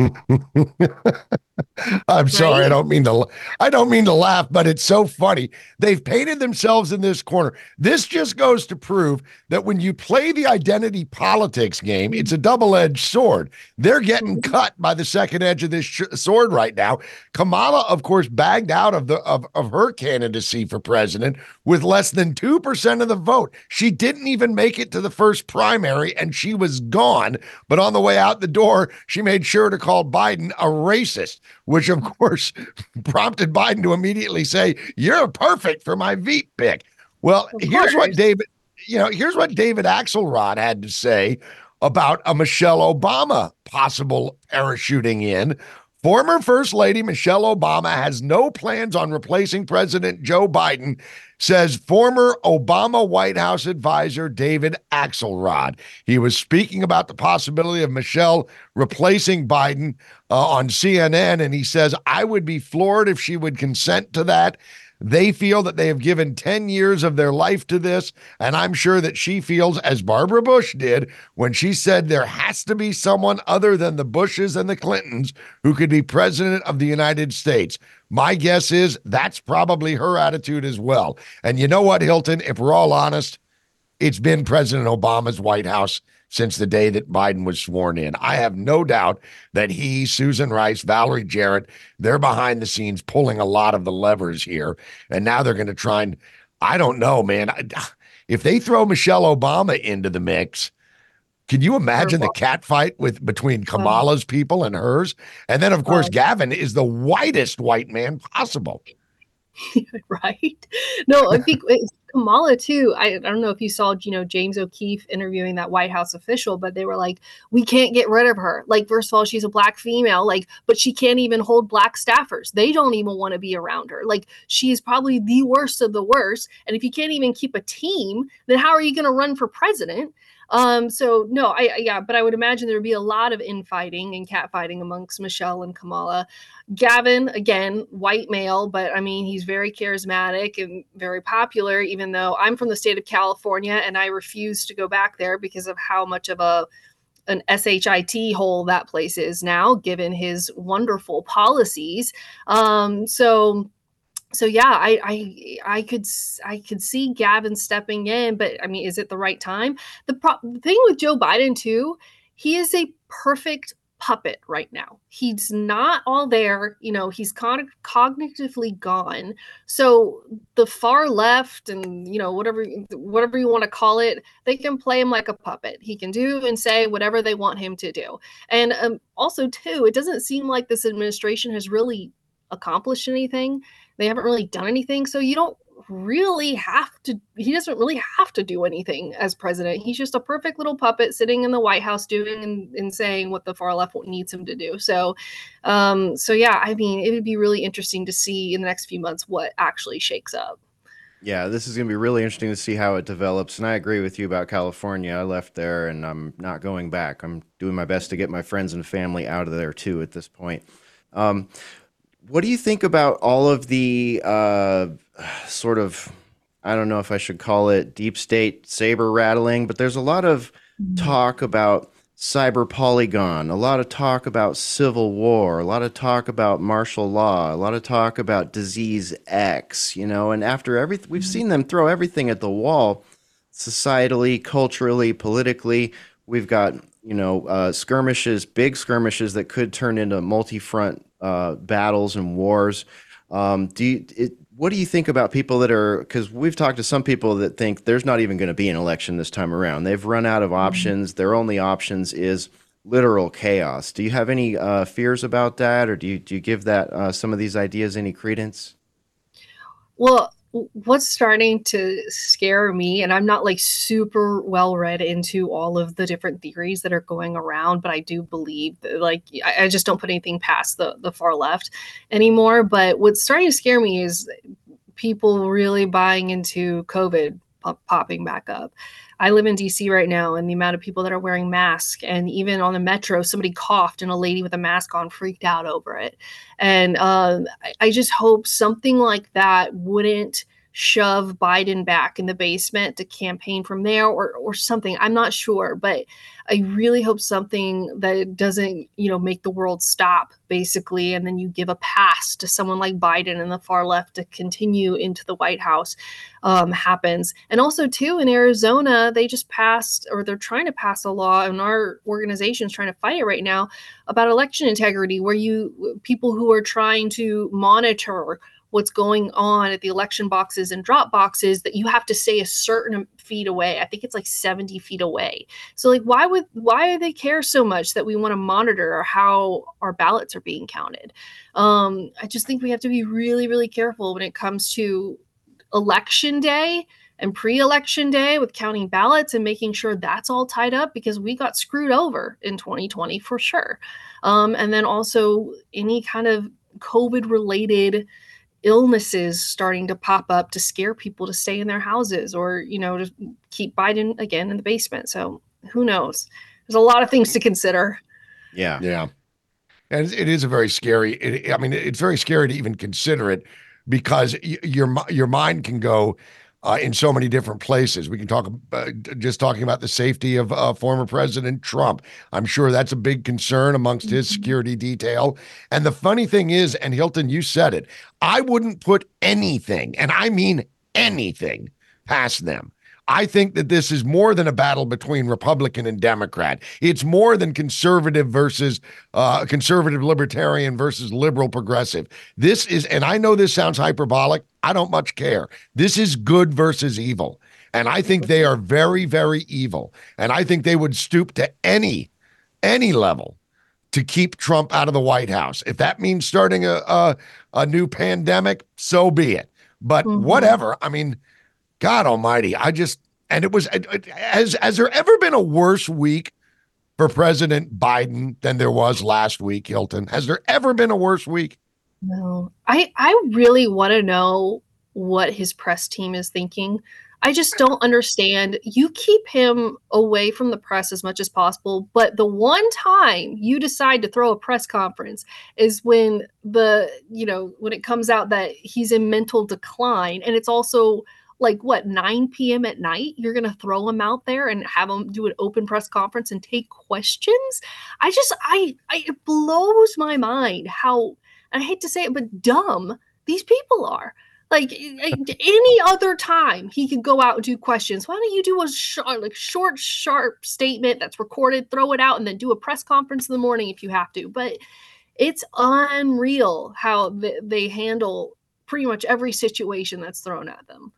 I'm sorry. Right? I don't mean to. I don't mean to laugh, but it's so funny. They've painted themselves in this corner. This just goes to prove that when you play the identity politics game, it's a double-edged sword. They're getting mm-hmm. cut by the second edge of this sh- sword right now. Kamala, of course, bagged out of the of, of her candidacy for president with less than two percent of the vote. She didn't even make it to the first primary, and she was gone. But on the way out the door, she made sure to call Biden a racist which of course <laughs> prompted Biden to immediately say, You're perfect for my Veep pick. Well, Of here's what. David, you know, here's what David Axelrod had to say about a Michelle Obama possible parachuting in. Former First Lady Michelle Obama has no plans on replacing President Joe Biden, says former Obama White House advisor David Axelrod. He was speaking about the possibility of Michelle replacing Biden uh, on CNN, and he says, I would be floored if she would consent to that. They feel that they have given 10 years of their life to this. And I'm sure that she feels, as Barbara Bush did, when she said there has to be someone other than the Bushes and the Clintons who could be president of the United States. My guess is that's probably her attitude as well. And you know what, Hilton? If we're all honest, it's been President Obama's White House since the day that Biden was sworn in. I have no doubt that he, Susan Rice, Valerie Jarrett, they're behind the scenes pulling a lot of the levers here. And now they're going to try and, I don't know, man. If they throw Michelle Obama into the mix, can you imagine the cat fight with between Kamala's people and hers? And then, of course, Gavin is the whitest white man possible. <laughs> right? No, I think it's Kamala too. I, I don't know if you saw, you know, James O'Keefe interviewing that White House official, but they were like, we can't get rid of her. Like, first of all, she's a black female, like, but she can't even hold black staffers. They don't even want to be around her. Like, she is probably the worst of the worst. And if you can't even keep a team, then how are you going to run for president? Um, so no, I yeah, but I would imagine there would be a lot of infighting and catfighting amongst Michelle and Kamala. Gavin, again, white male, but I mean, he's very charismatic and very popular, even though I'm from the state of California and I refuse to go back there because of how much of a an SHIT hole that place is now, given his wonderful policies. Um, so so yeah, I I I could I could see Gavin stepping in, but I mean, is it the right time? The, pro- the thing with Joe Biden too, he is a perfect puppet right now. He's not all there, you know, he's con- cognitively gone. So the far left and you know whatever whatever you want to call it, they can play him like a puppet. He can do and say whatever they want him to do. And um, also too, it doesn't seem like this administration has really accomplished anything. They haven't really done anything. So you don't really have to he doesn't really have to do anything as president he's just a perfect little puppet sitting in the white house doing and, and saying what the far left needs him to do so um so yeah i mean it would be really interesting to see in the next few months what actually shakes up Yeah, this is going to be really interesting to see how it develops. And I agree with you about California. I left there and I'm not going back. I'm doing my best to get my friends and family out of there too at this point. Um, what do you think about all of the uh, sort of, I don't know if I should call it deep state saber rattling, but there's a lot of talk about cyber polygon, a lot of talk about civil war, a lot of talk about martial law, a lot of talk about disease X, you know, and after everything, we've seen them throw everything at the wall societally, culturally, politically. We've got, you know, uh, skirmishes, big skirmishes that could turn into multi front uh, battles and wars. Um, do you, it, what do you think about people that are because we've talked to some people that think there's not even going to be an election this time around. They've run out of options. Their only options is literal chaos. Do you have any uh, fears about that, or do you do you give that uh, some of these ideas any credence? Well, what's starting to scare me, and I'm not like super well read into all of the different theories that are going around, but I do believe that, like, I, I just don't put anything past the, the far left anymore. But what's starting to scare me is people really buying into COVID pop- popping back up. I live in DC right now, and the amount of people that are wearing masks, and even on the metro, somebody coughed, and a lady with a mask on freaked out over it. And um, I, I just hope something like that wouldn't shove Biden back in the basement to campaign from there or or something. I'm not sure, but I really hope something that doesn't, you know, make the world stop basically and then you give a pass to someone like Biden and the far left to continue into the White House um, happens. And also too in Arizona, they just passed or they're trying to pass a law and our organization is trying to fight it right now about election integrity where you people who are trying to monitor what's going on at the election boxes and drop boxes that you have to stay a certain feet away. I think it's like 70 feet away. So like why would why do they care so much that we want to monitor how our ballots are being counted? Um, I just think we have to be really, really careful when it comes to election day and pre-election day with counting ballots and making sure that's all tied up because we got screwed over in 2020 for sure um, and then also any kind of covid related illnesses starting to pop up to scare people to stay in their houses or you know to keep biden again in the basement so who knows there's a lot of things to consider Yeah. Yeah. And it is a very scary. It, I mean, it's very scary to even consider it because y- your your mind can go uh, in so many different places. We can talk uh, just talking about the safety of uh, former President Trump. I'm sure that's a big concern amongst his security detail. And the funny thing is, and Hilton, you said it, I wouldn't put anything, and I mean anything, past them. I think that this is more than a battle between Republican and Democrat. It's more than conservative versus uh, conservative libertarian versus liberal progressive. This is, and I know this sounds hyperbolic. I don't much care. This is good versus evil. And I think they are very, very evil. And I think they would stoop to any, any level to keep Trump out of the White House. If that means starting a a, a new pandemic, so be it. But Mhm. whatever. I mean, God Almighty, I just and it was has has there ever been a worse week for President Biden than there was last week, Hilton? Has there ever been a worse week? No, I I really want to know what his press team is thinking. I just don't understand. You keep him away from the press as much as possible, but the one time you decide to throw a press conference is when the, you know, when it comes out that he's in mental decline and it's also like what 9 p.m. at night you're going to throw him out there and have him do an open press conference and take questions i just i, I it blows my mind how I hate to say it, but dumb these people are. Like eh, any other time, he could go out and do questions. Why don't you do a sh- like short, sharp statement that's recorded, throw it out, and then do a press conference in the morning if you have to? But it's unreal how th- they handle pretty much every situation that's thrown at them.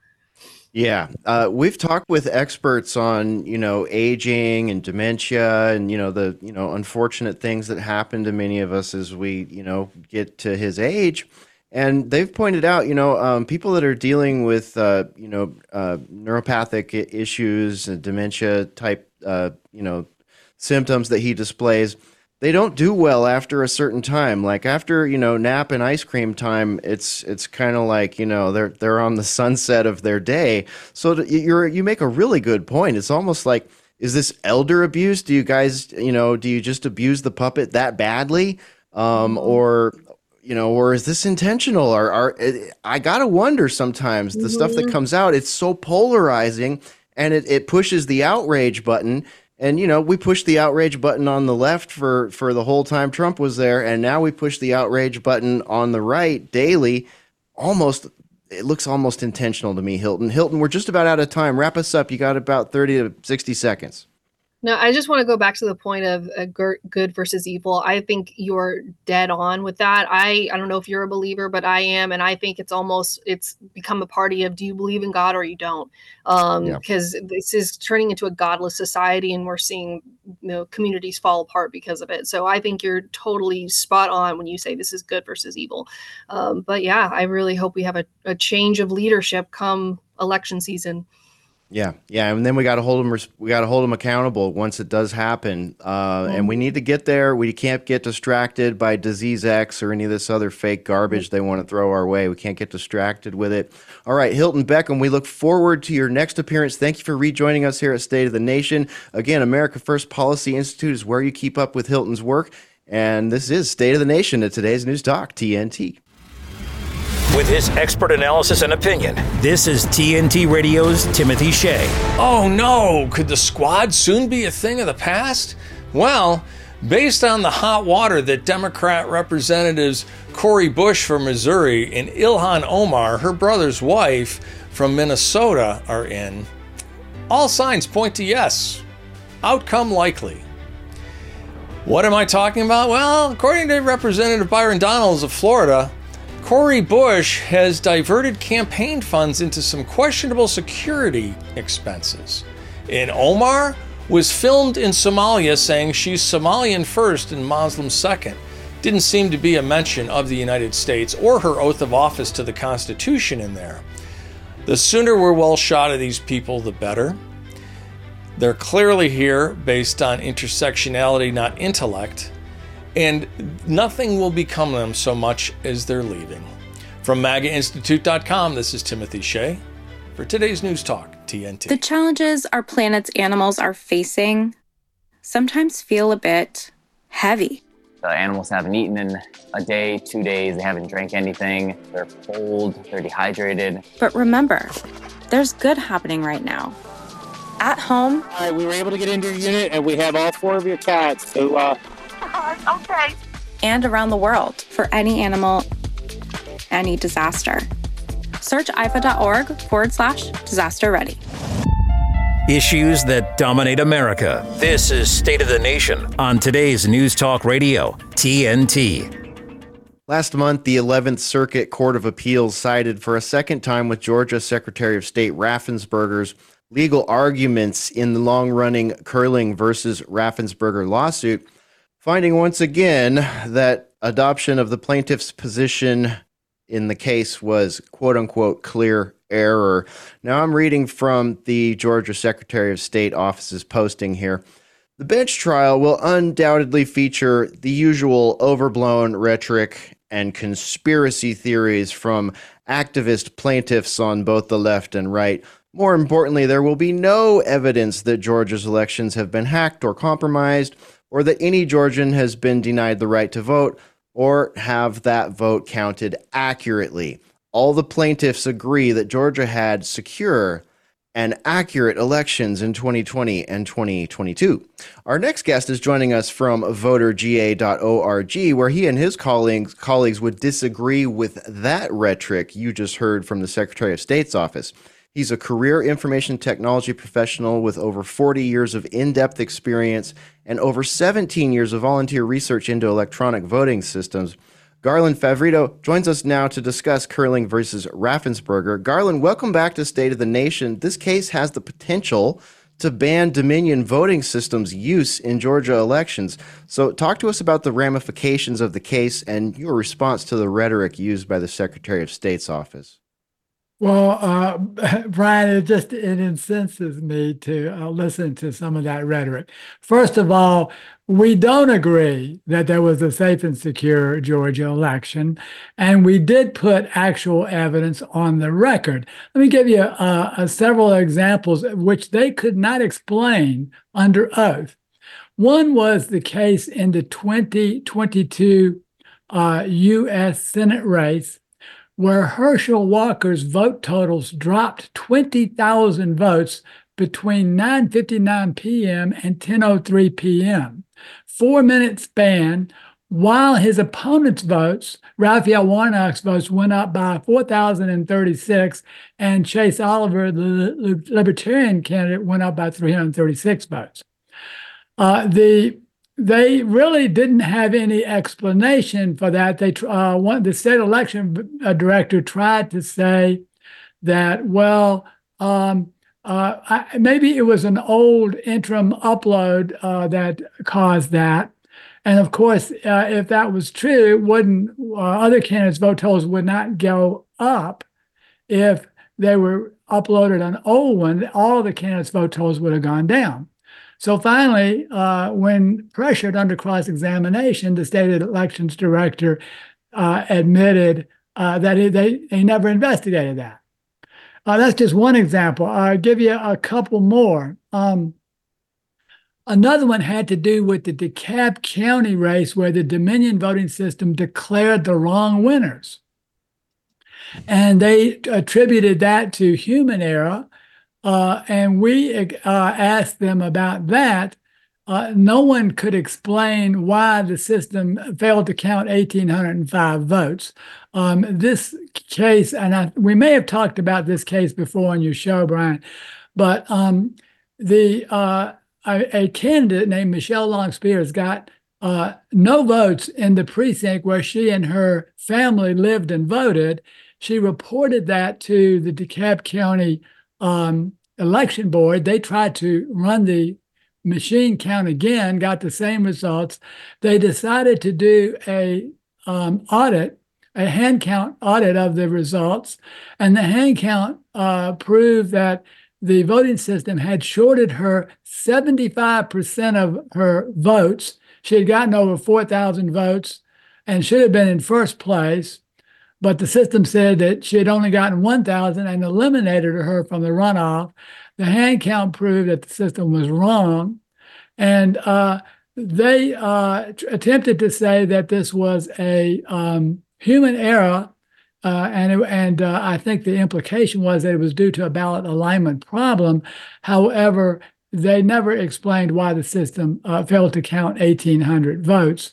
Yeah, uh, we've talked with experts on you know aging and dementia and you know the you know unfortunate things that happen to many of us as we you know get to his age, and they've pointed out you know um, people that are dealing with uh, you know uh, neuropathic issues and dementia type uh, you know symptoms that he displays they don't do well after a certain time. Like after you know nap and ice cream time, it's it's kind of like you know they're they're on the sunset of their day. So you're you make a really good point. It's almost like is this elder abuse? Do you guys you know do you just abuse the puppet that badly, um, or you know, or is this intentional? Or, or I gotta wonder sometimes the stuff that Mhm. comes out. It's so polarizing, and it, it pushes the outrage button and you know we pushed the outrage button on the left for for the whole time trump was there. And now we push the outrage button on the right daily. Almost it looks almost intentional to me hilton. Hilton we're just about out of time. Wrap us up. You got about 30 to 60 seconds No, I just want to go back to the point of uh, good versus evil. I think you're dead on with that. I I don't know if you're a believer, but I am, and I think it's almost it's become a party of do you believe in God or you don't? Um, Yeah. because this is turning into a godless society, and we're seeing you know communities fall apart because of it. So I think you're totally spot on when you say this is good versus evil. Um, but yeah, I really hope we have a, a change of leadership come election season. Yeah yeah and then we got to hold them we got to hold them accountable once it does happen uh, and we need to get there. We can't get distracted by disease x or any of this other fake garbage they want to throw our way. We can't get distracted with it. All right hilton beckham we look forward to your next appearance. Thank you for rejoining us here at state of the nation. Again america first policy institute is where you keep up with hilton's work and this is state of the nation at today's news talk tnt With his expert analysis and opinion, this is TNT Radio's Timothy Shea. Oh no, could the squad soon be a thing of the past? Well, based on the hot water that Democrat Representatives Cori Bush from Missouri and Ilhan Omar, her brother's wife from Minnesota, are in, all signs point to yes. Outcome likely. What am I talking about? Well, according to Representative Byron Donalds of Florida, Cori Bush has diverted campaign funds into some questionable security expenses. And Omar was filmed in Somalia saying she's Somalian first and Muslim second. Didn't seem to be a mention of the United States or her oath of office to the Constitution in there. The sooner we're well shot of these people, the better. They're clearly here based on intersectionality, not intellect, and nothing will become them so much as they're leaving. From MAGAInstitute.com, this is Timothy Shea for today's News Talk, TNT. The challenges our planet's animals are facing sometimes feel a bit heavy. The animals haven't eaten in a day, two days, they haven't drank anything, they're cold, they're dehydrated. But remember, there's good happening right now. At home. All right, we were able to get into your unit and we have all four of your cats. So, uh, okay. And around the world for any animal, any disaster. Search ifaw.org forward slash disaster ready. Issues that dominate America. This is State of the Nation on today's News Talk Radio, TNT. Last month, the 11th Circuit Court of Appeals sided for a second time with Georgia Secretary of State Raffensperger's legal arguments in the long running Curling versus Raffensperger lawsuit, finding once again that adoption of the plaintiff's position in the case was quote unquote clear error. Now I'm reading from the Georgia Secretary of State office's posting here. The bench trial will undoubtedly feature the usual overblown rhetoric and conspiracy theories from activist plaintiffs on both the left and right. More importantly, there will be no evidence that Georgia's elections have been hacked or compromised, or that any Georgian has been denied the right to vote or have that vote counted accurately. All the plaintiffs agree that Georgia had secure and accurate elections in 2020 and 2022. Our next guest is joining us from voterga.org, where he and his colleagues, colleagues would disagree with that rhetoric you just heard from the Secretary of State's office. He's a career information technology professional with over 40 years of in depth experience and over 17 years of volunteer research into electronic voting systems. Garland Favorito joins us now to discuss curling versus Raffensperger. Garland, welcome back to State of the Nation. This case has the potential to ban Dominion voting systems use in Georgia elections. So, talk to us about the ramifications of the case and your response to the rhetoric used by the Secretary of State's office. Well, uh, <laughs> Brian, it just it incenses me to uh, listen to some of that rhetoric. First of all, we don't agree that there was a safe and secure Georgia election, and we did put actual evidence on the record. Let me give you uh, several examples which they could not explain under oath. One was the case in the 2022 U.S. Uh, Senate race where Herschel Walker's vote totals dropped 20,000 votes between 9:59 p.m. and 10:03 p.m. 4-minute span while his opponent's votes, Raphael Warnock's votes went up by 4,036 and Chase Oliver, the libertarian candidate, went up by 336 votes. Uh, the they really didn't have any explanation for that. They uh, one, the state election uh, director tried to say that well, um, uh, I, maybe it was an old interim upload uh, that caused that. And of course, uh, if that was true, wouldn't uh, other candidates' vote totals would not go up if they were uploaded an old one? All the candidates' vote totals would have gone down. So finally, uh, when pressured under cross examination, the state elections director uh, admitted uh, that he, they, they never investigated that. Uh, that's just one example. I'll give you a couple more. Um, another one had to do with the DeKalb County race where the Dominion voting system declared the wrong winners. And they attributed that to human error uh, and we uh, asked them about that. Uh, no one could explain why the system failed to count 1,805 votes. Um, this case, and I, we may have talked about this case before on your show, Brian, but um, the uh, a, a, candidate named Michelle Long Spears got uh, no votes in the precinct where she and her family lived and voted. She reported that to the DeKalb County um, election board. They tried to run the machine count again, got the same results. They decided to do a um, audit a hand count audit of the results, and the hand count uh, proved that the voting system had shorted her 75% of her votes. She had gotten over 4,000 votes and should have been in first place, but the system said that she had only gotten 1,000 and eliminated her from the runoff. The hand count proved that the system was wrong. And uh, they uh, attempted to say that this was a um, human error uh, and it, and uh, I think the implication was that it was due to a ballot alignment problem. However, they never explained why the system uh, failed to count 1,800 votes,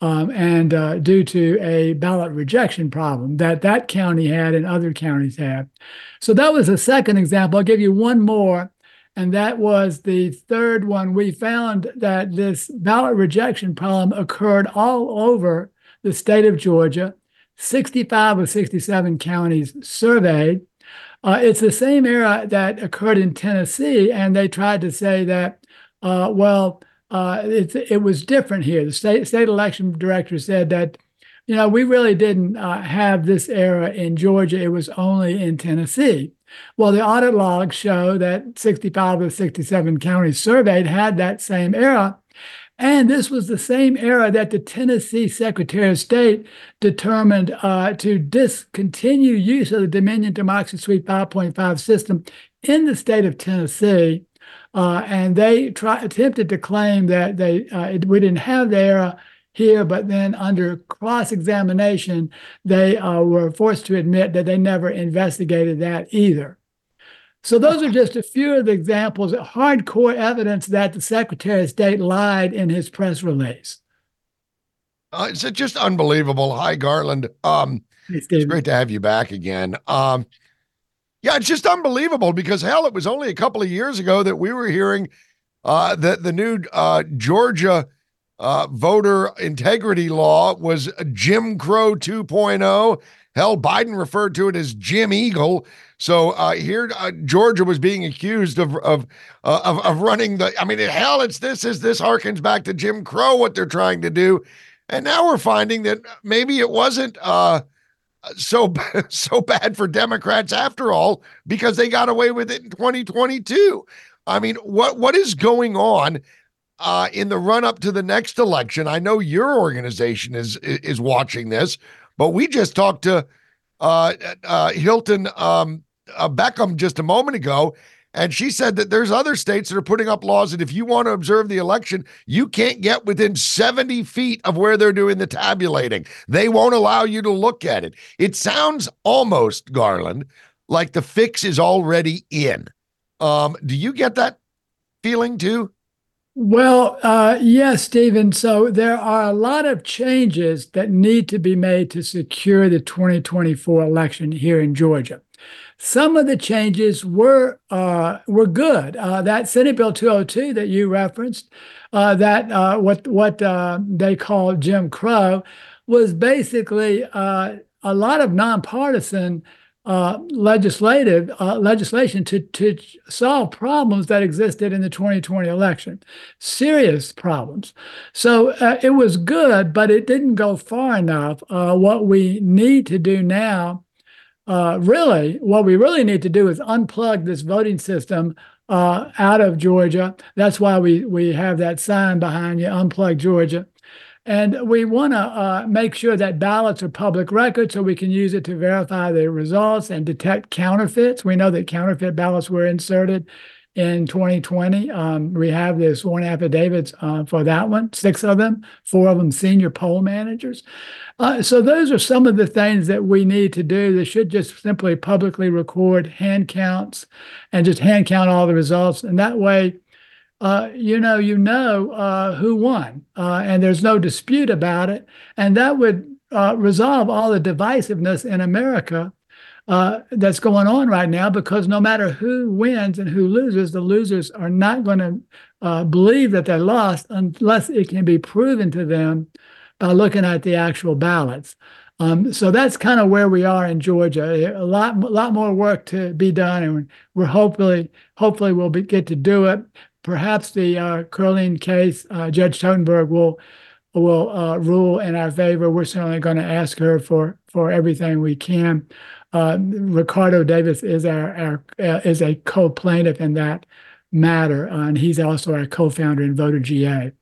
um, and uh, due to a ballot rejection problem that that county had and other counties had. So that was the second example. I'll give you one more, and that was the third one. We found that this ballot rejection problem occurred all over the state of Georgia 65 of 67 counties surveyed. Uh, it's the same era that occurred in Tennessee, and they tried to say that, uh, well, uh, it, it was different here. The state state election director said that, you know, we really didn't uh, have this error in Georgia. It was only in Tennessee. Well, the audit logs show that 65 of 67 counties surveyed had that same error. And this was the same era that the Tennessee Secretary of State determined uh, to discontinue use of the Dominion Democracy Suite 5.5 system in the state of Tennessee. Uh, and they try, attempted to claim that they uh, it, we didn't have the era here, but then under cross examination, they uh, were forced to admit that they never investigated that either. So those are just a few of the examples of hardcore evidence that the Secretary of State lied in his press release. Uh, it's just unbelievable. Hi, Garland. Um, it's great to have you back again. Um, yeah, it's just unbelievable because hell, it was only a couple of years ago that we were hearing uh, that the new uh, Georgia uh, voter integrity law was Jim Crow 2.0. Hell, Biden referred to it as Jim Eagle. So uh, here, uh, Georgia was being accused of of, uh, of of running the. I mean, hell, it's this is this harkens back to Jim Crow what they're trying to do, and now we're finding that maybe it wasn't so <laughs> so bad for Democrats after all because they got away with it in 2022. I mean, what what is going on? Uh, in the run up to the next election, I know your organization is is watching this, but we just talked to uh, uh, Hilton um, uh, Beckham just a moment ago, and she said that there's other states that are putting up laws that if you want to observe the election, you can't get within 70 feet of where they're doing the tabulating. They won't allow you to look at it. It sounds almost, Garland, like the fix is already in. Um, do you get that feeling too? Well, uh, yes, Stephen. So there are a lot of changes that need to be made to secure the 2024 election here in Georgia. Some of the changes were uh, were good. Uh, that Senate Bill 202 that you referenced, uh, that uh, what what uh, they call Jim Crow, was basically uh, a lot of nonpartisan legislative legislation to to solve problems that existed in the 2020 election, serious problems. So it was good, but it didn't go far enough. what we need to do now uh, really, what we really need to do is unplug this voting system uh, out of Georgia. That's why we we have that sign behind you, unplug Georgia. And we want to uh, make sure that ballots are public record so we can use it to verify the results and detect counterfeits. We know that counterfeit ballots were inserted in 2020. Um, we have the sworn affidavits uh, for that one, six of them, four of them senior poll managers. Uh, so those are some of the things that we need to do. They should just simply publicly record hand counts and just hand count all the results. And that way, uh, you know, you know uh, who won, uh, and there's no dispute about it. And that would uh, resolve all the divisiveness in America uh, that's going on right now because no matter who wins and who loses, the losers are not going to uh, believe that they lost unless it can be proven to them by looking at the actual ballots. Um, so that's kind of where we are in Georgia. A lot, lot more work to be done, and we're hopefully, hopefully, we'll be, get to do it. Perhaps the uh, Curling case, uh, Judge Totenberg will will uh, rule in our favor, we're certainly going to ask her for for everything we can. Uh, Ricardo Davis is our, our uh, is a co-plaintiff in that matter, uh, and he's also our co-founder in Voter GA.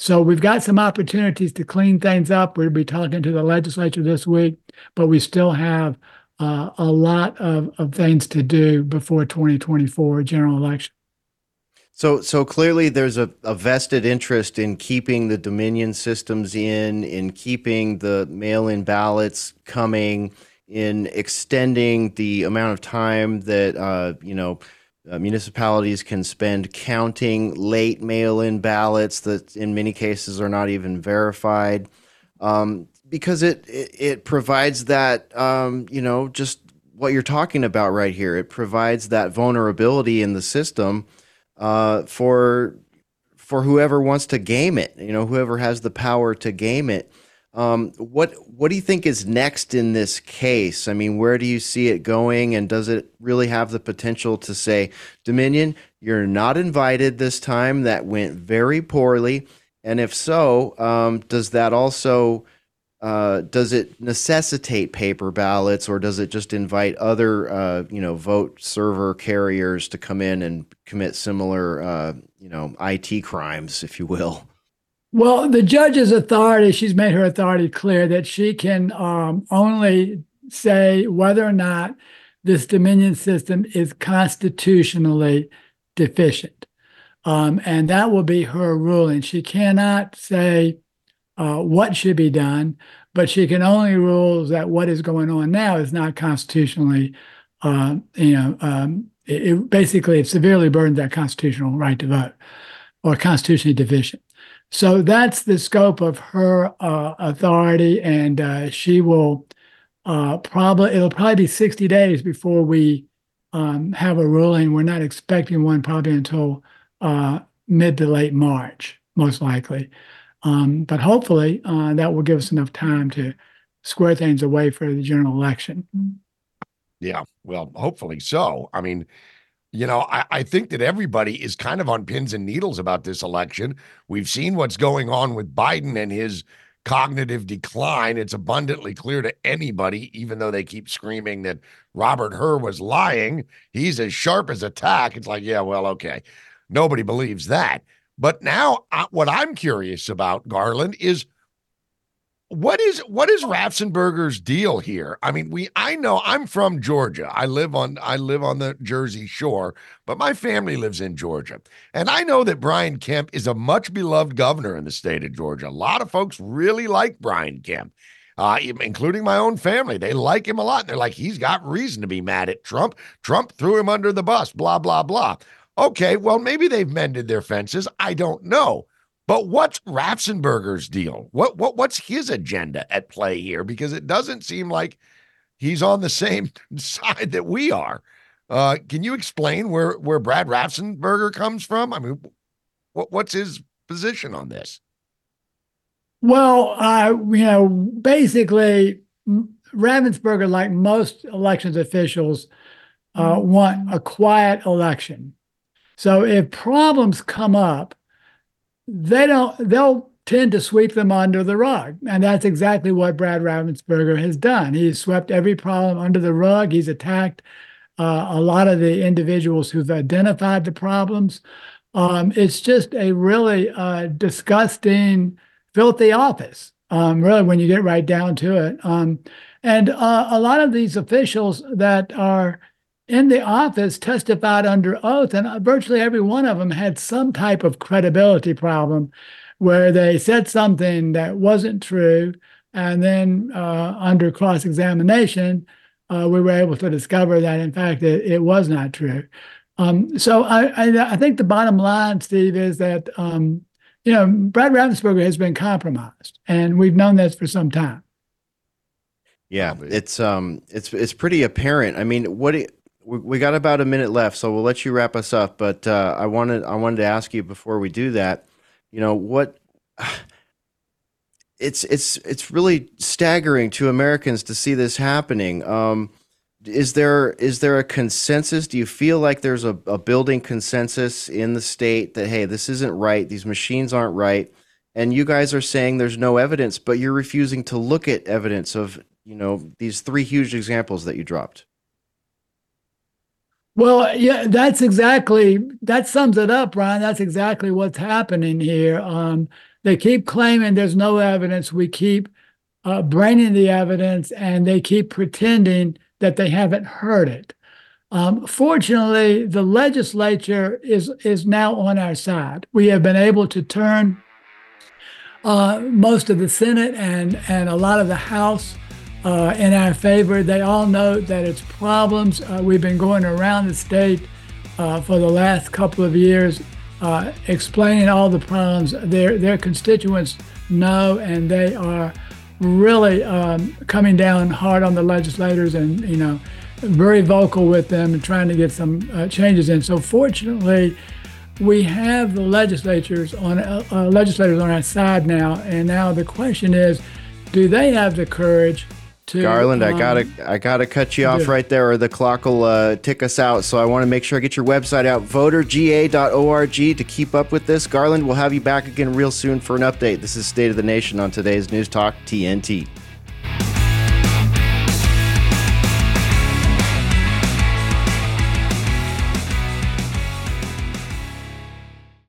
So we've got some opportunities to clean things up. We'll be talking to the legislature this week, but we still have uh, a lot of, of things to do before 2024 general election. So, so clearly, there's a, a, vested interest in keeping the Dominion systems in, in keeping the mail-in ballots coming, in extending the amount of time that uh, you know uh, municipalities can spend counting late mail-in ballots that, in many cases, are not even verified, um, because it, it, it provides that um, you know just what you're talking about right here. It provides that vulnerability in the system uh, for for whoever wants to game it. You know, whoever has the power to game it. Um, what what do you think is next in this case? I mean, where do you see it going, and does it really have the potential to say, Dominion, you're not invited this time? That went very poorly, and if so, um, does that also uh, does it necessitate paper ballots, or does it just invite other, uh, you know, vote server carriers to come in and commit similar, uh, you know, IT crimes, if you will? Well, the judge's authority, she's made her authority clear that she can um, only say whether or not this Dominion system is constitutionally deficient. Um, and that will be her ruling. She cannot say uh, what should be done, but she can only rule that what is going on now is not constitutionally, uh, you know, um, it, it, basically it severely burdens that constitutional right to vote or constitutionally deficient. So that's the scope of her uh, authority, and uh, she will uh, probably it'll probably be 60 days before we um, have a ruling. We're not expecting one probably until uh, mid to late March, most likely. Um, but hopefully uh, that will give us enough time to square things away for the general election. Yeah, well, hopefully so. I mean, you know, I, I, think that everybody is kind of on pins and needles about this election. We've seen what's going on with Biden and his cognitive decline. It's abundantly clear to anybody, even though they keep screaming that Robert Hur was lying. He's as sharp as a tack. It's like, yeah, well, okay. Nobody believes that. But now, uh, what I'm curious about, Garland, is what is what is Raffensperger's deal here? I mean, we I know I'm from Georgia. I live on I live on the Jersey Shore, but my family lives in Georgia. And I know that Brian Kemp is a much beloved governor in the state of Georgia. A lot of folks really like Brian Kemp. Uh, including my own family. They like him a lot. They're like, he's got reason to be mad at Trump. Trump threw him under the bus, blah, blah, blah. Okay, well, maybe they've mended their fences. I don't know. But what's Raffensperger's deal? What what what's his agenda at play here? Because it doesn't seem like he's on the same <laughs> side that we are. Uh, can you explain where where Brad Raffensperger comes from? I mean, what what's his position on this? Well, uh, you know, basically, Raffensperger, like most elections officials, uh, want a quiet election. So if problems come up, they don't they'll tend to sweep them under the rug. And that's exactly what Brad Raffensperger has done. He's swept every problem under the rug. He's attacked uh, a lot of the individuals who've identified the problems. Um, it's just a really uh, disgusting, filthy office, um, really, when you get right down to it. Um, and uh, a lot of these officials that are in the office testified under oath, and virtually every one of them had some type of credibility problem where they said something that wasn't true. And then uh, under cross examination, uh, we were able to discover that, in fact, it, it was not true. Um, so I, I, I, think the bottom line, Steve, is that um, you know Brad Raffensperger has been compromised, and we've known this for some time. Yeah, it's um, it's it's pretty apparent. I mean, what we, we got about a minute left, so we'll let you wrap us up. But uh, I wanted I wanted to ask you before we do that. You know what? <sighs> It's it's it's really staggering to Americans to see this happening. Um, is there is there a consensus? Do you feel like there's a, a building consensus in the state that hey, this isn't right. These machines aren't right. and you guys are saying there's no evidence, but you're refusing to look at evidence of you know these three huge examples that you dropped. Well, yeah, that's exactly that sums it up, Brian. That's exactly what's happening here. Um, they keep claiming there's no evidence. We keep uh, braining the evidence, and they keep pretending that they haven't heard it. Um, fortunately, the legislature is is now on our side. We have been able to turn uh, most of the Senate and and a lot of the House uh, in our favor. They all know that it's problems. Uh, we've been going around the state uh, for the last couple of years, uh, explaining all the problems. Their their constituents know, and they are really um, coming down hard on the legislators, and you know, very vocal with them and trying to get some uh, changes in. So fortunately. We have the legislatures on uh, legislators on our side now, and now the question is, do they have the courage Garland, I um, gotta I gotta cut you off yeah. right there, or the clock will uh, tick us out. So I want to make sure I get your website out, voterga.org, to keep up with this. Garland, we'll have you back again real soon for an update. This is State of the Nation on today's News Talk TNT.